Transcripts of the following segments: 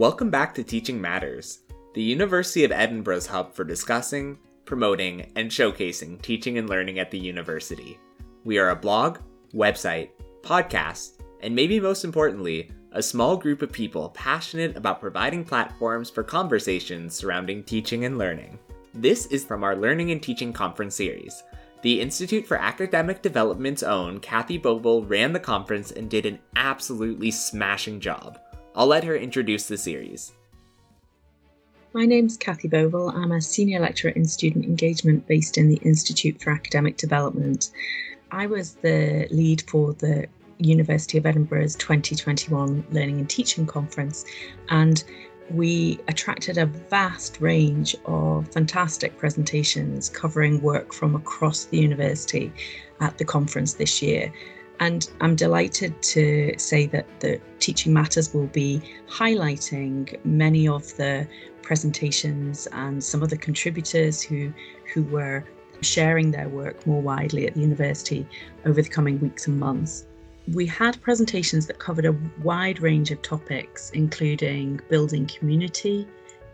Welcome back to Teaching Matters, the University of Edinburgh's hub for discussing, promoting, and showcasing teaching and learning at the university. We are a blog, website, podcast, and maybe most importantly, a small group of people passionate about providing platforms for conversations surrounding teaching and learning. This is from our Learning and Teaching Conference series. The Institute for Academic Development's own Cathy Bovill ran the conference and did an absolutely smashing job. I'll let her introduce the series. My name's Cathy Bovill. I'm a senior lecturer in student engagement based in the Institute for Academic Development. I was the lead for the University of Edinburgh's 2021 Learning and Teaching Conference, and we attracted a vast range of fantastic presentations covering work from across the university at the conference this year. And I'm delighted to say that the Teaching Matters will be highlighting many of the presentations and some of the contributors who, who were sharing their work more widely at the university over the coming weeks and months. We had presentations that covered a wide range of topics, including building community,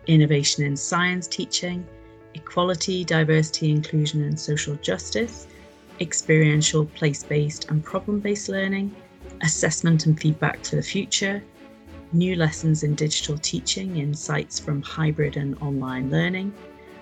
innovation in science teaching, equality, diversity, inclusion, and social justice, experiential, place based, and problem based learning, assessment and feedback for the future, new lessons in digital teaching, insights from hybrid and online learning,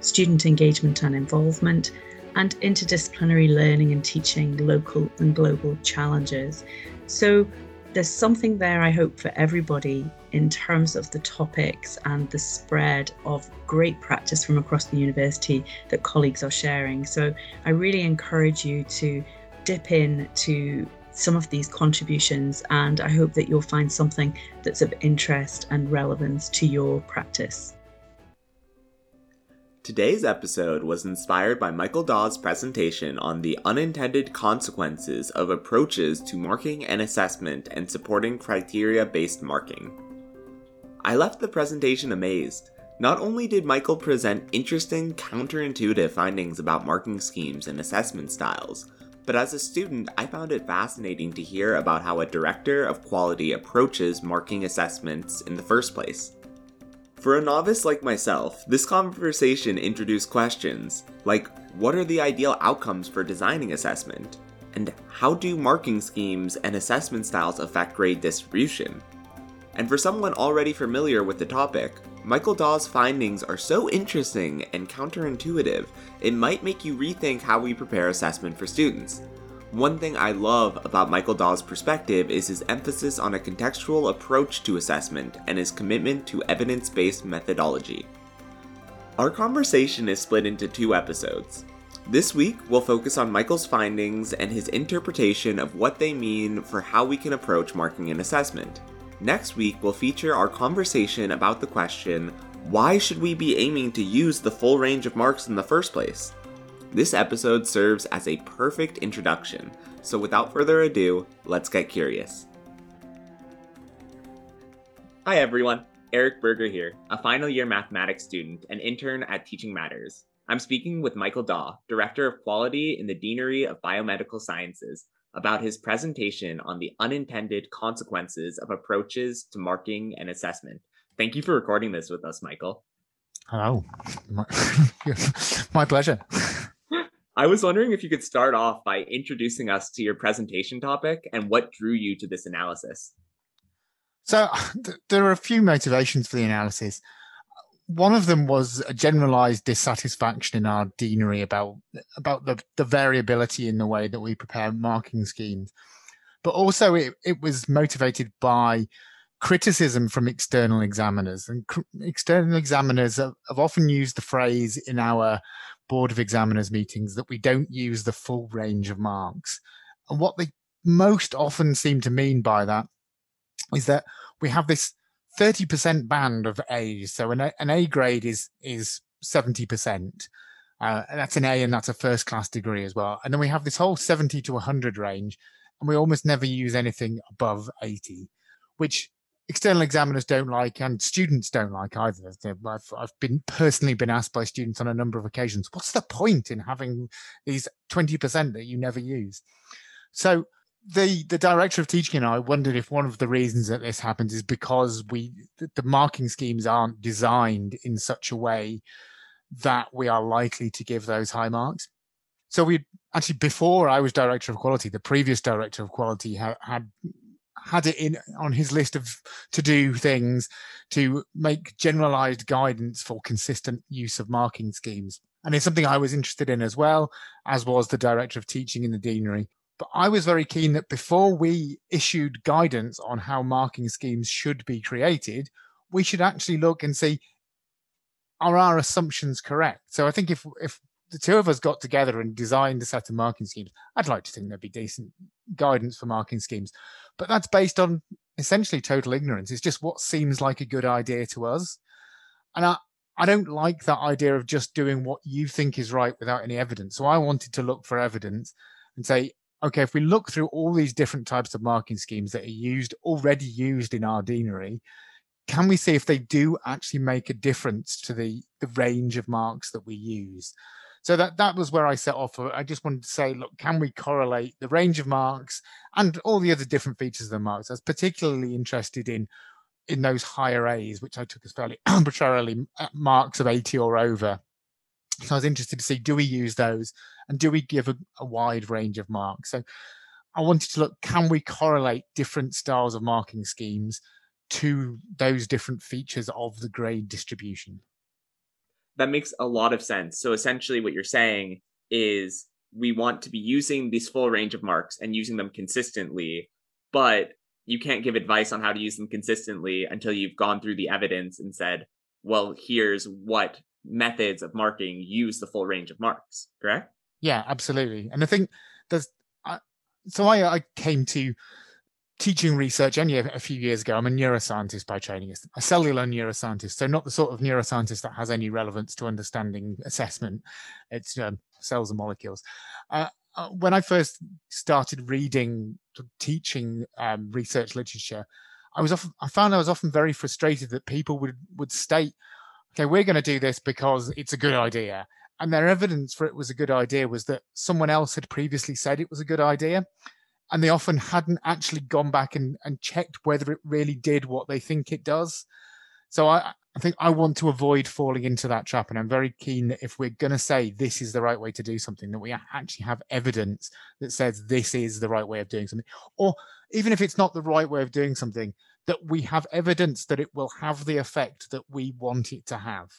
student engagement and involvement, and interdisciplinary learning and teaching local and global challenges. So there's something there, I hope, for everybody in terms of the topics and the spread of great practice from across the university that colleagues are sharing. So I really encourage you to dip in to some of these contributions, and I hope that you'll find something that's of interest and relevance to your practice. Today's episode was inspired by Michael Daw's presentation on the unintended consequences of approaches to marking and assessment and supporting criteria based marking. I left the presentation amazed. Not only did Michael present interesting, counterintuitive findings about marking schemes and assessment styles, but as a student, I found it fascinating to hear about how a director of quality approaches marking assessments in the first place. For a novice like myself, this conversation introduced questions like what are the ideal outcomes for designing assessment? And how do marking schemes and assessment styles affect grade distribution? And for someone already familiar with the topic, Michael Daw's findings are so interesting and counterintuitive, it might make you rethink how we prepare assessment for students. One thing I love about Michael Daw's perspective is his emphasis on a contextual approach to assessment and his commitment to evidence based methodology. Our conversation is split into two episodes. This week, we'll focus on Michael's findings and his interpretation of what they mean for how we can approach marking and assessment. Next week, we'll feature our conversation about the question why should we be aiming to use the full range of marks in the first place? This episode serves as a perfect introduction, so without further ado, let's get curious. Hi everyone, Eric Berger here, a final year mathematics student and intern at Teaching Matters. I'm speaking with Michael Daw, Director of Quality in the Deanery of Biomedical Sciences, about his presentation on the unintended consequences of approaches to marking and assessment. Thank you for recording this with us, Michael. Hello. My, my pleasure. I was wondering if you could start off by introducing us to your presentation topic and what drew you to this analysis. So, th- there are a few motivations for the analysis. One of them was a generalized dissatisfaction in our deanery about about the, the variability in the way that we prepare marking schemes. But also, it, it was motivated by criticism from external examiners. And cr- external examiners have, have often used the phrase in our board of examiners meetings that we don't use the full range of marks. And what they most often seem to mean by that is that we have this 30% band of A's. So an A, an a grade is is 70%. Uh, and that's an A and that's a first class degree as well. And then we have this whole 70 to 100 range, and we almost never use anything above 80, which external examiners don't like and students don't like either. I've, I've been personally been asked by students on a number of occasions, what's the point in having these 20% that you never use? So the the director of teaching and I wondered if one of the reasons that this happens is because we the marking schemes aren't designed in such a way that we are likely to give those high marks. So we actually before I was director of quality, the previous director of quality had had, had it in on his list of to do things to make generalized guidance for consistent use of marking schemes. And it's something I was interested in as well, as was the director of teaching in the deanery. But I was very keen that before we issued guidance on how marking schemes should be created, we should actually look and see are our assumptions correct? So I think if if the two of us got together and designed a set of marking schemes, I'd like to think there'd be decent guidance for marking schemes. But that's based on essentially total ignorance. It's just what seems like a good idea to us. And I, I don't like that idea of just doing what you think is right without any evidence. So I wanted to look for evidence and say, okay, if we look through all these different types of marking schemes that are used, already used in our deanery, can we see if they do actually make a difference to the, the range of marks that we use? So that, that was where I set off. I just wanted to say, look, can we correlate the range of marks and all the other different features of the marks? I was particularly interested in in those higher A's, which I took as fairly arbitrarily uh, marks of 80 or over. So I was interested to see, do we use those? and do we give a, a wide range of marks? So I wanted to look, can we correlate different styles of marking schemes to those different features of the grade distribution? That makes a lot of sense. So essentially, what you're saying is we want to be using this full range of marks and using them consistently, but you can't give advice on how to use them consistently until you've gone through the evidence and said, well, here's what methods of marking use the full range of marks, correct? Yeah, absolutely. And I think there's so I, I came to teaching research only a, few years ago. I'm a neuroscientist by training, a cellular neuroscientist. So not the sort of neuroscientist that has any relevance to understanding assessment. It's um, cells and molecules. Uh, uh, when I first started reading, teaching um, research literature, I was often, I found I was often very frustrated that people would would state, "Okay, we're going to do this because it's a good idea," and their evidence for it was a good idea was that someone else had previously said it was a good idea and they often hadn't actually gone back and, and checked whether it really did what they think it does. So I, I think i want to avoid falling into that trap and i'm very keen that if we're going to say this is the right way to do something that we actually have evidence that says this is the right way of doing something. Or even if it's not the right way of doing something that we have evidence that it will have the effect that we want it to have.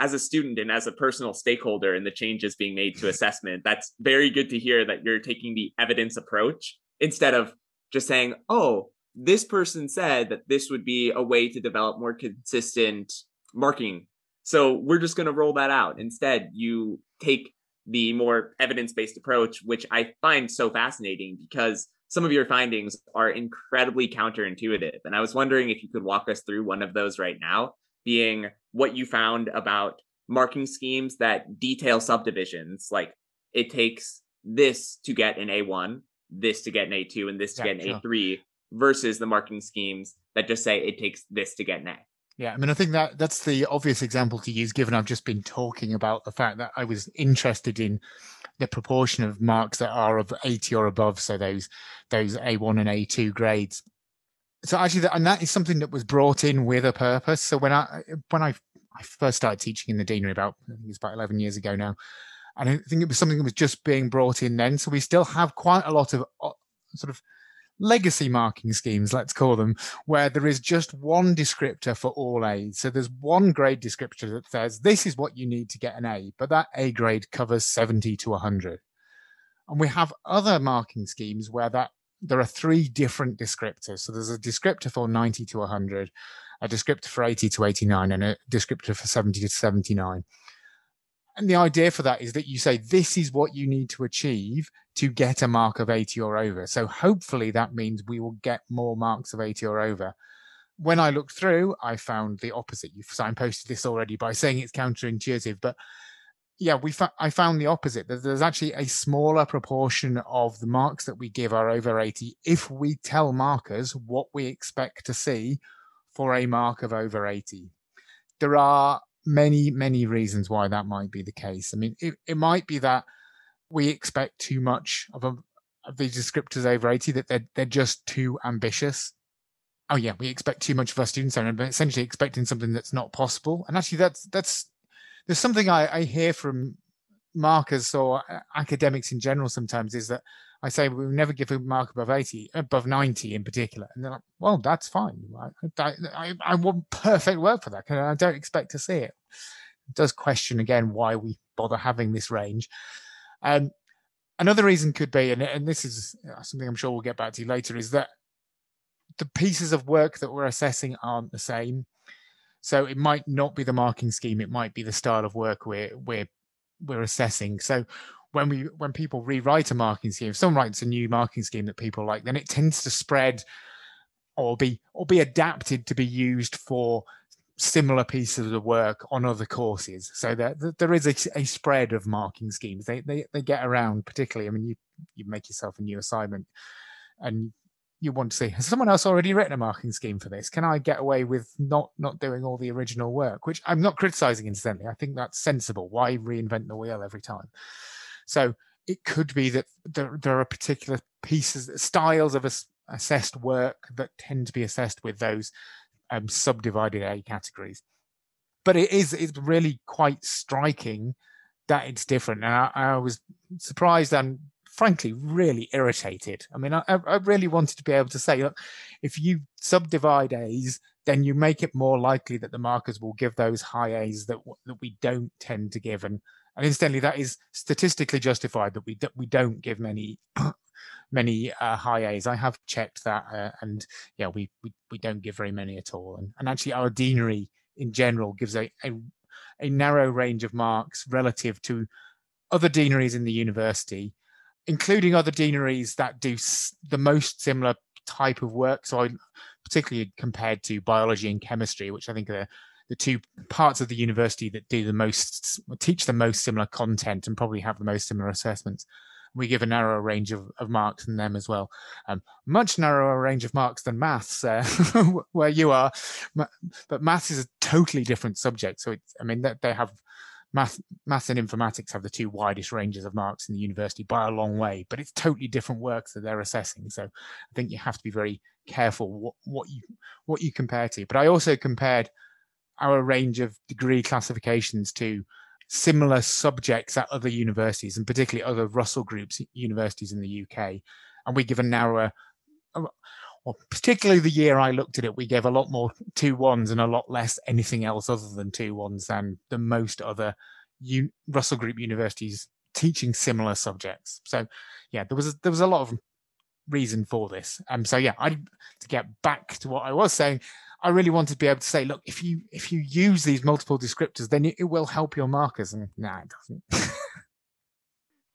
As a student and as a personal stakeholder in the changes being made to assessment, that's very good to hear that you're taking the evidence approach instead of just saying, oh, this person said that this would be a way to develop more consistent marking. So we're just going to roll that out. Instead, you take the more evidence based approach, which I find so fascinating because some of your findings are incredibly counterintuitive. And I was wondering if you could walk us through one of those right now being what you found about marking schemes that detail subdivisions. Like it takes this to get an A1, this to get an A2, and this to yeah, get an sure. A3, versus the marking schemes that just say it takes this to get an A. Yeah, I mean, I think that that's the obvious example to use, given I've just been talking about the fact that I was interested in the proportion of marks that are of 80 or above, so those those A1 and A2 grades so actually, that, and that is something that was brought in with a purpose. So when I when I, I first started teaching in the deanery about I think it's about eleven years ago now, and I think it was something that was just being brought in then. So we still have quite a lot of uh, sort of legacy marking schemes, let's call them, where there is just one descriptor for all A's. So there's one grade descriptor that says this is what you need to get an A, but that A grade covers 70 to 100. And we have other marking schemes where that there are three different descriptors. So there's a descriptor for 90 to 100, a descriptor for 80 to 89, and a descriptor for 70 to 79. And the idea for that is that you say, this is what you need to achieve to get a mark of 80 or over. So hopefully that means we will get more marks of 80 or over. When I looked through, I found the opposite. You've signposted this already by saying it's counterintuitive, but yeah, we fa- I found the opposite. That there's actually a smaller proportion of the marks that we give are over 80 if we tell markers what we expect to see for a mark of over 80. There are many, many reasons why that might be the case. I mean, it, it might be that we expect too much of a, of these descriptors over 80 that they're, they're just too ambitious. Oh yeah, we expect too much of our students and essentially expecting something that's not possible. And actually that's, that's, there's something I, I hear from markers or uh, academics in general sometimes is that I say we'll never give a mark above 80, above 90 in particular. And they're like, well, that's fine. I, I, I want perfect work for that. I don't expect to see it. it does question again why we bother having this range. Um, another reason could be, and, and this is uh, something I'm sure we'll get back to later, is that the pieces of work that we're assessing aren't the same. So it might not be the marking scheme; it might be the style of work we're we're we're assessing. So when we when people rewrite a marking scheme, if someone writes a new marking scheme that people like, then it tends to spread or be or be adapted to be used for similar pieces of work on other courses. So that, there is a, a, spread of marking schemes. They, they they get around particularly. I mean, you you make yourself a new assignment, and you want to see has someone else already written a marking scheme for this? Can I get away with not not doing all the original work? Which I'm not criticizing incidentally. I think that's sensible. Why reinvent the wheel every time? So it could be that there, there are particular pieces, styles of assessed work that tend to be assessed with those um, subdivided A categories. But it is it's really quite striking that it's different. And I, I was surprised and frankly really irritated. I mean, I, I, really wanted to be able to say, look, if you subdivide A's, then you make it more likely that the markers will give those high A's that that we don't tend to give, and and incidentally, that is statistically justified that we do, we don't give many many uh, high A's. I have checked that, uh, and yeah, we, we we don't give very many at all. And, and actually, our deanery in general gives a, a a narrow range of marks relative to other deaneries in the university, including other deaneries that do the most similar type of work. So, I particularly compared to biology and chemistry, which I think are the two parts of the university that do the most teach the most similar content and probably have the most similar assessments. We give a narrower range of, of marks than them as well. Um, much narrower range of marks than maths uh, where you are. But maths is a totally different subject. So it's i mean they have math maths and informatics have the two widest ranges of marks in the university by a long way but it's totally different work that they're assessing. So i think you have to be very careful what, what you what you compare to. But i also compared our range of degree classifications to similar subjects at other universities, and particularly other Russell Groups universities in the UK. And we give a narrower, well, particularly the year I looked at it, we gave a lot more two ones and a lot less anything else other than two ones than the most other U- Russell Group universities teaching similar subjects. So, yeah, there was a, there was a lot of reason for this. Um, so yeah, I to get back to what I was saying, I really wanted to be able to say, look, if you if you use these multiple descriptors, then it, will help your markers. And nah, it doesn't.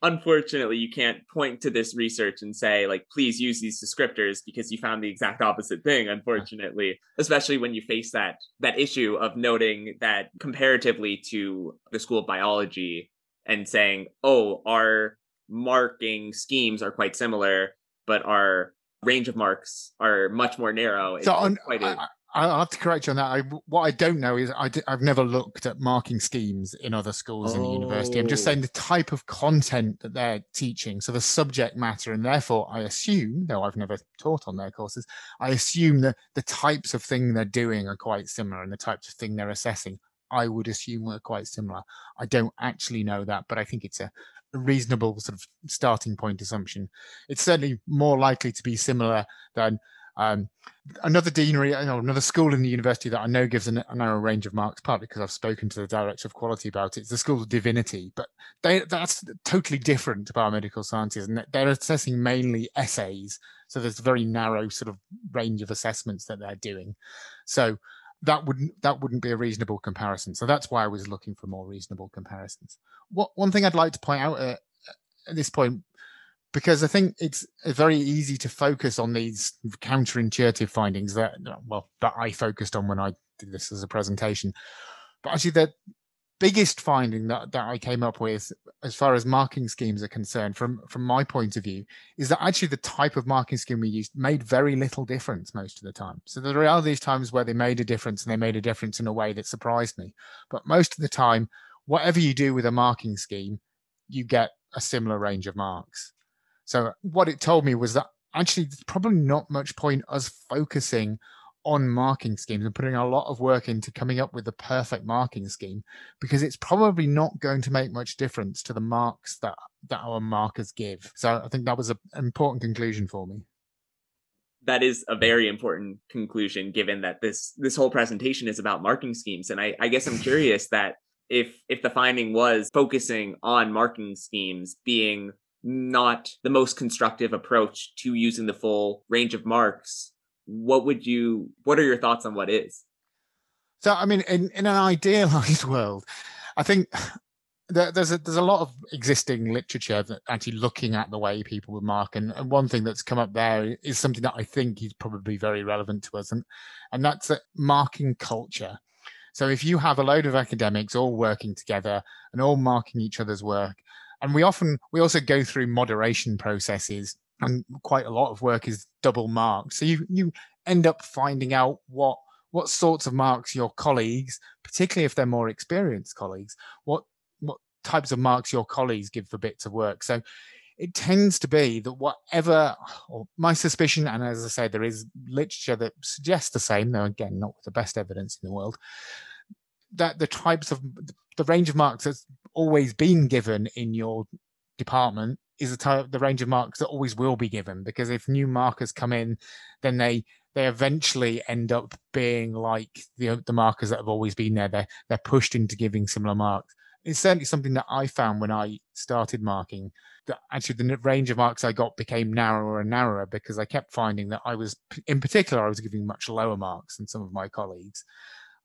Unfortunately, you can't point to this research and say, like, please use these descriptors because you found the exact opposite thing, unfortunately. Especially when you face that that issue of noting that comparatively to the School of Biology and saying, oh, our marking schemes are quite similar, but our range of marks are much more narrow. So on, a... I'll have to correct you on that. I, what I don't know is I have never looked at marking schemes in other schools oh. in the university. I'm just saying the oh. type of content that they're teaching, so the subject matter, and therefore I assume, though I've never taught on their courses, I assume that the types of thing they're doing are quite similar, and the types of thing they're assessing, I would assume are quite similar. I don't actually know that, but I think it's a, a reasonable sort of starting point assumption. It's certainly more likely to be similar than um, another deanery, another school in the university that I know gives a, a narrow range of marks, partly because I've spoken to the director of quality about it. It's the School of Divinity, but they, that's totally different to biomedical sciences, and they're assessing mainly essays. So there's a very narrow sort of range of assessments that they're doing. So that wouldn't that wouldn't be a reasonable comparison. So that's why I was looking for more reasonable comparisons. What one thing I'd like to point out at, at this point because I think it's very easy to focus on these counterintuitive findings that, well, that I focused on when I did this as a presentation. But actually, the biggest finding that, that I came up with, as far as marking schemes are concerned, from from my point of view, is that actually the type of marking scheme we used made very little difference most of the time. So there are these times where they made a difference, and they made a difference in a way that surprised me. But most of the time, whatever you do with a marking scheme, you get a similar range of marks. So what it told me was that actually there's probably not much point us focusing on marking schemes and putting a lot of work into coming up with the perfect marking scheme because it's probably not going to make much difference to the marks that that our markers give. So I think that was an important conclusion for me. That is a very important conclusion, given that this this whole presentation is about marking schemes, and I, I guess I'm curious that if if the finding was focusing on marking schemes being not the most constructive approach to using the full range of marks what would you what are your thoughts on what is? So i mean in, in an idealized world i think there's a there's a lot of existing literature that actually looking at the way people would mark. And, and one thing that's come up there is something that i think is probably very relevant to us. And and that's marking culture. So if you have a load of academics all working together and all marking each other's work and we often we also go through moderation processes and quite a lot of work is double marked. So you you end up finding out what what sorts of marks your colleagues, particularly if they're more experienced colleagues, what what types of marks your colleagues give for bits of work. So it tends to be that whatever, my suspicion, and as I say, there is literature that suggests the same, though again, not with the best evidence in the world, that the types of the range of marks that's always been given in your department is the type the range of marks that always will be given because if new markers come in then they they eventually end up being like the the markers that have always been there. They're they're pushed into giving similar marks. It's certainly something that i found when i started marking that actually the range of marks i got became narrower and narrower because i kept finding that i was in particular i was giving much lower marks than some of my colleagues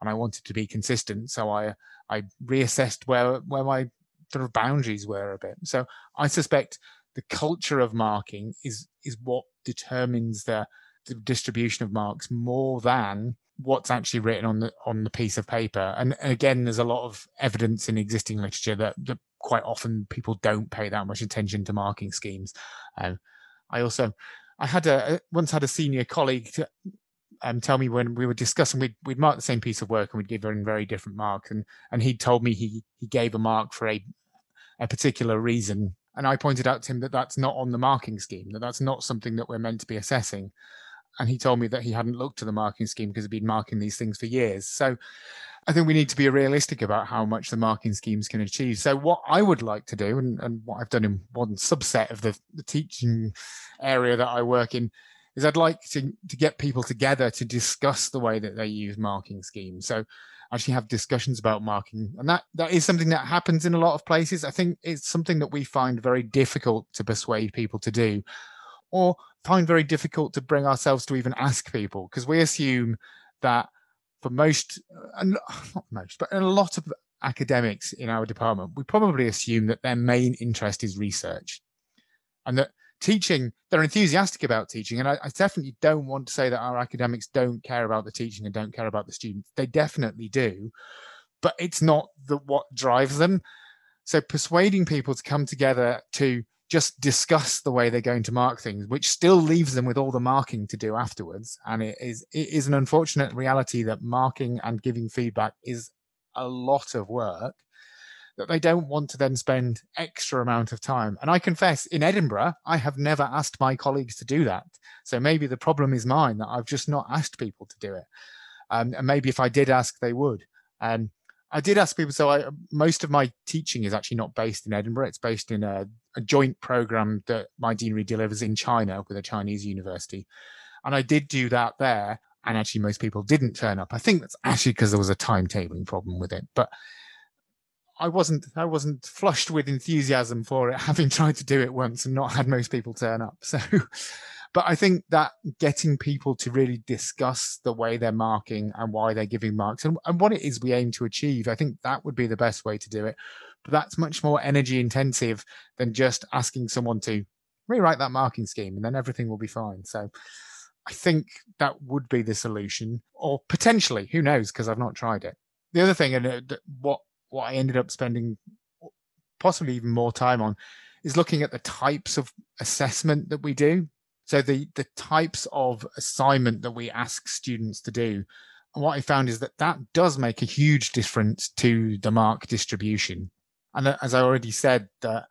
and i wanted to be consistent so i i reassessed where where my sort of boundaries were a bit. So I suspect the culture of marking is is what determines the, the distribution of marks more than what's actually written on the on the piece of paper. And again, there's a lot of evidence in existing literature that, that quite often people don't pay that much attention to marking schemes. Um, I also I had a once had a senior colleague to, um, tell me when we were discussing we'd, we'd mark the same piece of work and we'd give her very different marks and and he told me he he gave a mark for a a particular reason. And I pointed out to him that that's not on the marking scheme, that that's not something that we're meant to be assessing. And he told me that he hadn't looked at the marking scheme because he'd been marking these things for years. So I think we need to be realistic about how much the marking schemes can achieve. So what I would like to do, and, and what I've done in one subset of the, the teaching area that I work in, is I'd like to, to get people together to discuss the way that they use marking schemes. So actually have discussions about marking. And that, that is something that happens in a lot of places. I think it's something that we find very difficult to persuade people to do or find very difficult to bring ourselves to even ask people because we assume that for most, uh, not most, but a lot of academics in our department, we probably assume that their main interest is research and that teaching, they're enthusiastic about teaching. And I, I, definitely don't want to say that our academics don't care about the teaching and don't care about the students. They definitely do, but it's not the what drives them. So persuading people to come together to just discuss the way they're going to mark things, which still leaves them with all the marking to do afterwards. And it is it is an unfortunate reality that marking and giving feedback is a lot of work that they don't want to then spend extra amount of time. And I confess, in Edinburgh, I have never asked my colleagues to do that. So maybe the problem is mine that I've just not asked people to do it. Um, and maybe if I did ask, they would. Um, I did ask people. So I, most of my teaching is actually not based in Edinburgh. It's based in a, a joint program that my deanery delivers in China with a Chinese university. And I did do that there. And actually, most people didn't turn up. I think that's actually because there was a timetabling problem with it. But I wasn't I wasn't flushed with enthusiasm for it, having tried to do it once and not had most people turn up. So, but I think that getting people to really discuss the way they're marking and why they're giving marks and, and what it is we aim to achieve, I think that would be the best way to do it. But that's much more energy intensive than just asking someone to rewrite that marking scheme and then everything will be fine. So I think that would be the solution, or potentially, who knows, because I've not tried it. The other thing, and uh, what what I ended up spending possibly even more time on is looking at the types of assessment that we do. So the the types of assignment that we ask students to do. And what I found is that that does make a huge difference to the mark distribution. And as I already said, that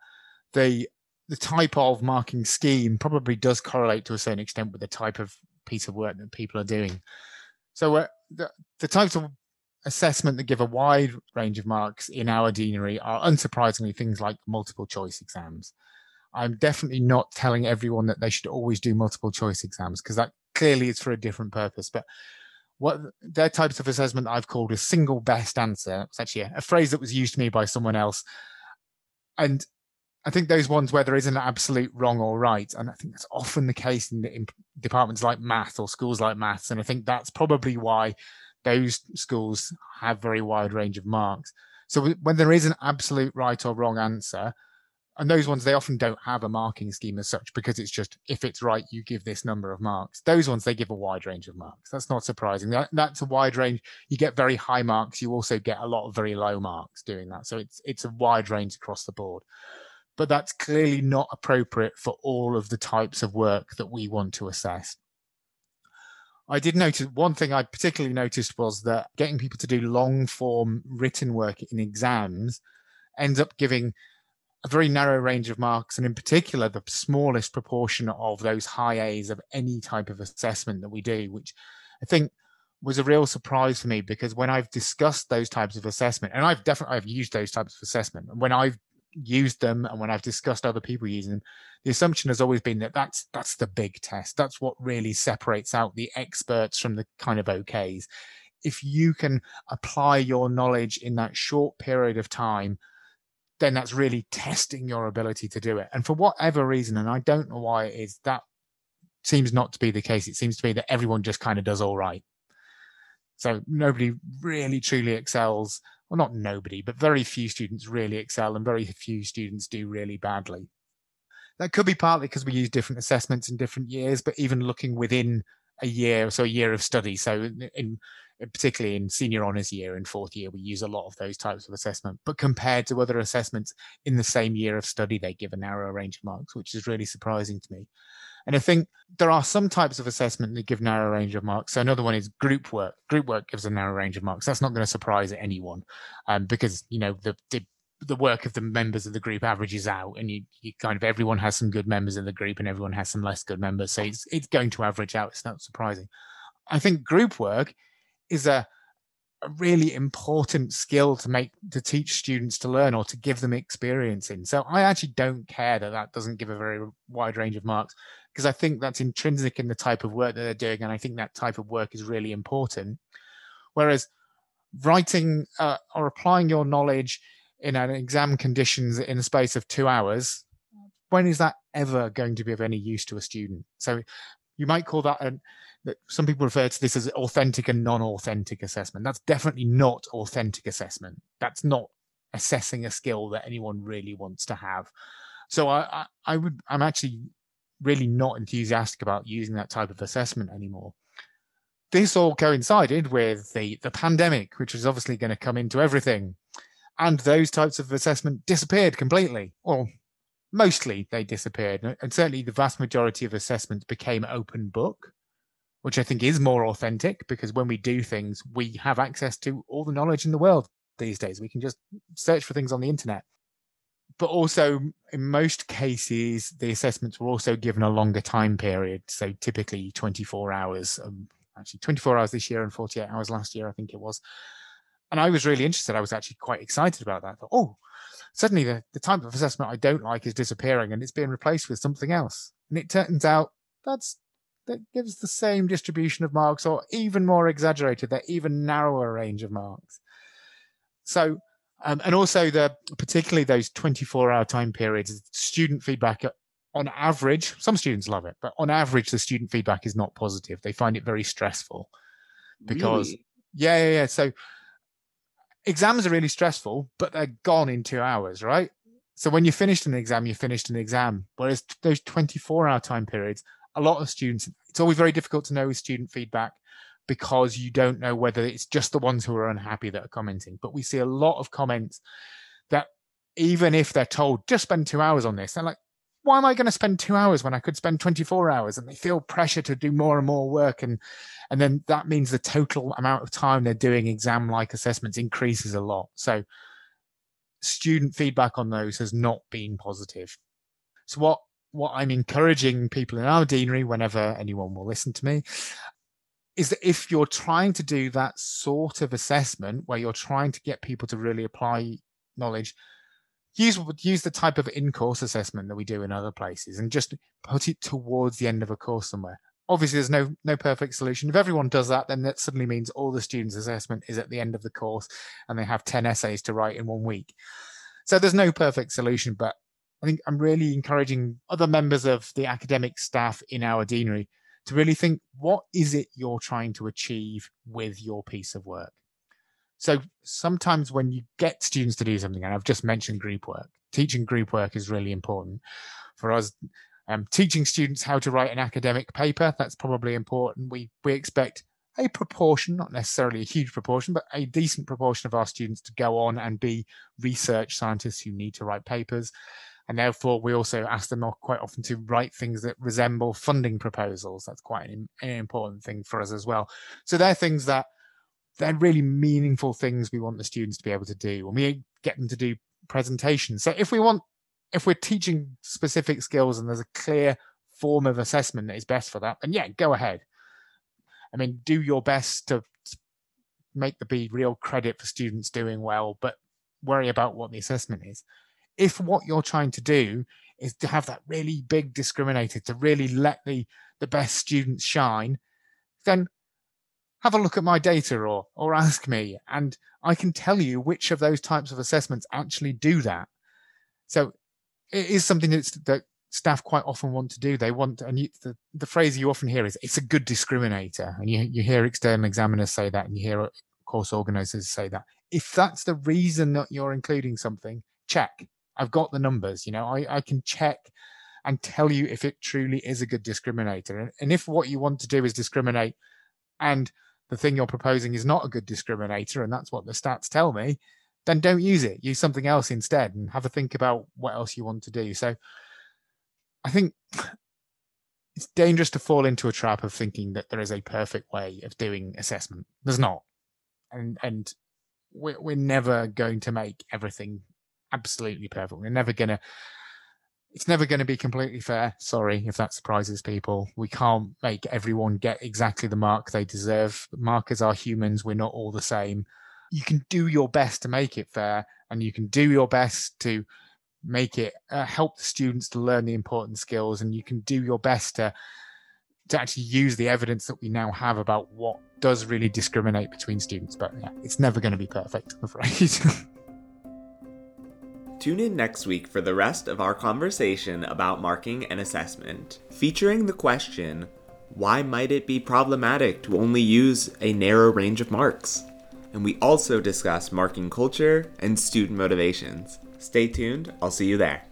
the the type of marking scheme probably does correlate to a certain extent with the type of piece of work that people are doing. So uh, the, the types of assessment that give a wide range of marks in our deanery are unsurprisingly things like multiple choice exams. I'm definitely not telling everyone that they should always do multiple choice exams because that clearly is for a different purpose. But what their types of assessment I've called a single best answer. It's actually a, a phrase that was used to me by someone else. And I think those ones where there is an absolute wrong or right, and I think that's often the case in, in departments like math or schools like maths, and I think that's probably why those schools have very wide range of marks. So when there is an absolute right or wrong answer, and those ones they often don't have a marking scheme as such because it's just if it's right you give this number of marks. Those ones they give a wide range of marks. That's not surprising. That, that's a wide range. You get very high marks you also get a lot of very low marks doing that. So it's it's a wide range across the board. But that's clearly not appropriate for all of the types of work that we want to assess I did notice one thing I particularly noticed was that getting people to do long form written work in exams ends up giving a very narrow range of marks, and in particular, the smallest proportion of those high A's of any type of assessment that we do, which I think was a real surprise for me because when I've discussed those types of assessment, and I've definitely I've used those types of assessment, and when I've used them and when I've discussed other people using them, the assumption has always been that that's that's the big test. That's what really separates out the experts from the kind of okays. If you can apply your knowledge in that short period of time then that's really testing your ability to do it. And for whatever reason, and I don't know why it is, that seems not to be the case. It seems to be that everyone just kind of does all right. So nobody really truly excels. Well, not nobody, but very few students really excel, and very few students do really badly. That could be partly because we use different assessments in different years, but even looking within a year, or so a year of study. So in particularly in senior honours year and fourth year, we use a lot of those types of assessment. But compared to other assessments in the same year of study, they give a narrower range of marks, which is really surprising to me. And I think there are some types of assessment that give narrow range of marks. So another one is group work. Group work gives a narrow range of marks. That's not going to surprise anyone, um, because you know the, the the work of the members of the group averages out and you, you kind of everyone has some good members in the group and everyone has some less good members so it's, it's going to average out it's not surprising i think group work is a, a really important skill to make to teach students to learn or to give them experience in. So I actually don't care that that doesn't give a very wide range of marks because I think that's intrinsic in the type of work that they're doing, and I think that type of work is really important. Whereas writing uh, or applying your knowledge in an exam conditions in a space of two hours when is that ever going to be of any use to a student so you might call that an some people refer to this as authentic and non-authentic assessment. That's definitely not authentic assessment. That's not assessing a skill that anyone really wants to have. So I, I, I would I'm actually really not enthusiastic about using that type of assessment anymore. This all coincided with the, the pandemic, which was obviously going to come into everything. And those types of assessment disappeared completely. Or mostly they disappeared. And certainly the vast majority of assessments became open book which I think is more authentic because when we do things, we have access to all the knowledge in the world these days. We can just search for things on the internet. But also, in most cases, the assessments were also given a longer time period. So typically 24 hours, um, actually 24 hours this year and 48 hours last year, I think it was. And I was really interested. I was actually quite excited about that. Thought, oh, suddenly the, the type of assessment I don't like is disappearing and it's being replaced with something else. And it turns out that's that gives the same distribution of marks or even more exaggerated, that even narrower range of marks. So, um, and also the particularly those 24 hour time periods, student feedback uh, on average, some students love it, but on average, the student feedback is not positive. They find it very stressful because, really? yeah, yeah, yeah. So exams are really stressful, but they're gone in two hours, right? So when you finished an exam, you finished an exam. Whereas those 24 hour time periods a lot of students, it's always very difficult to know with student feedback because you don't know whether it's just the ones who are unhappy that are commenting. But we see a lot of comments that even if they're told just spend two hours on this, they're like, why am I going to spend two hours when I could spend 24 hours? And they feel pressure to do more and more work. And, and then that means the total amount of time they're doing exam like assessments increases a lot. So student feedback on those has not been positive. So what what I'm encouraging people in our deanery, whenever anyone will listen to me, is that if you're trying to do that sort of assessment where you're trying to get people to really apply knowledge, use use the type of in-course assessment that we do in other places and just put it towards the end of a course somewhere. Obviously, there's no no perfect solution. If everyone does that, then that suddenly means all the students' assessment is at the end of the course, and they have ten essays to write in one week. So there's no perfect solution, but I think I'm really encouraging other members of the academic staff in our deanery to really think what is it you're trying to achieve with your piece of work. So sometimes when you get students to do something, and I've just mentioned group work, teaching group work is really important for us. Um, teaching students how to write an academic paper, that's probably important. We we expect a proportion, not necessarily a huge proportion, but a decent proportion of our students to go on and be research scientists who need to write papers. And therefore, we also ask them quite often to write things that resemble funding proposals. That's quite an, an important thing for us as well. So they're things that they're really meaningful things we want the students to be able to do. And we get them to do presentations. So if we want, if we're teaching specific skills and there's a clear form of assessment that is best for that, then yeah, go ahead. I mean, do your best to make the be real credit for students doing well, but worry about what the assessment is if what you're trying to do is to have that really big discriminator to really let the the best students shine then have a look at my data or or ask me and i can tell you which of those types of assessments actually do that. So it is something that's, that staff quite often want to do. They want and you, the, the phrase you often hear is it's a good discriminator. And you, you hear external examiners say that and you hear course organizers say that. If that's the reason that you're including something check I've got the numbers, you know, I, I can check and tell you if it truly is a good discriminator. And, and if what you want to do is discriminate and the thing you're proposing is not a good discriminator, and that's what the stats tell me, then don't use it. Use something else instead and have a think about what else you want to do. So I think it's dangerous to fall into a trap of thinking that there is a perfect way of doing assessment. There's not. And and we're, we're never going to make everything absolutely perfect. We're never gonna. It's never going to be completely fair. Sorry if that surprises people. We can't make everyone get exactly the mark they deserve. Markers are humans. We're not all the same. You can do your best to make it fair, and you can do your best to make it uh, help the students to learn the important skills, and you can do your best to to actually use the evidence that we now have about what does really discriminate between students. But yeah, it's never going to be perfect, I'm afraid. Tune in next week for the rest of our conversation about marking and assessment, featuring the question why might it be problematic to only use a narrow range of marks? And we also discuss marking culture and student motivations. Stay tuned, I'll see you there.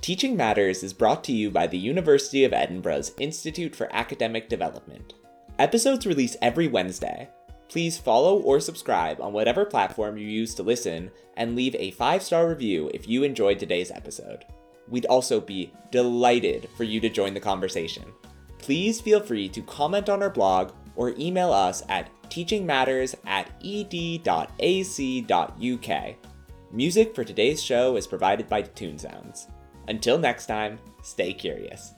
Teaching Matters is brought to you by the University of Edinburgh's Institute for Academic Development. Episodes release every Wednesday, Please follow or subscribe on whatever platform you use to listen and leave a five star review if you enjoyed today's episode. We'd also be delighted for you to join the conversation. Please feel free to comment on our blog or email us at teachingmatters at ed.ac.uk. Music for today's show is provided by Toon Sounds. Until next time, stay curious.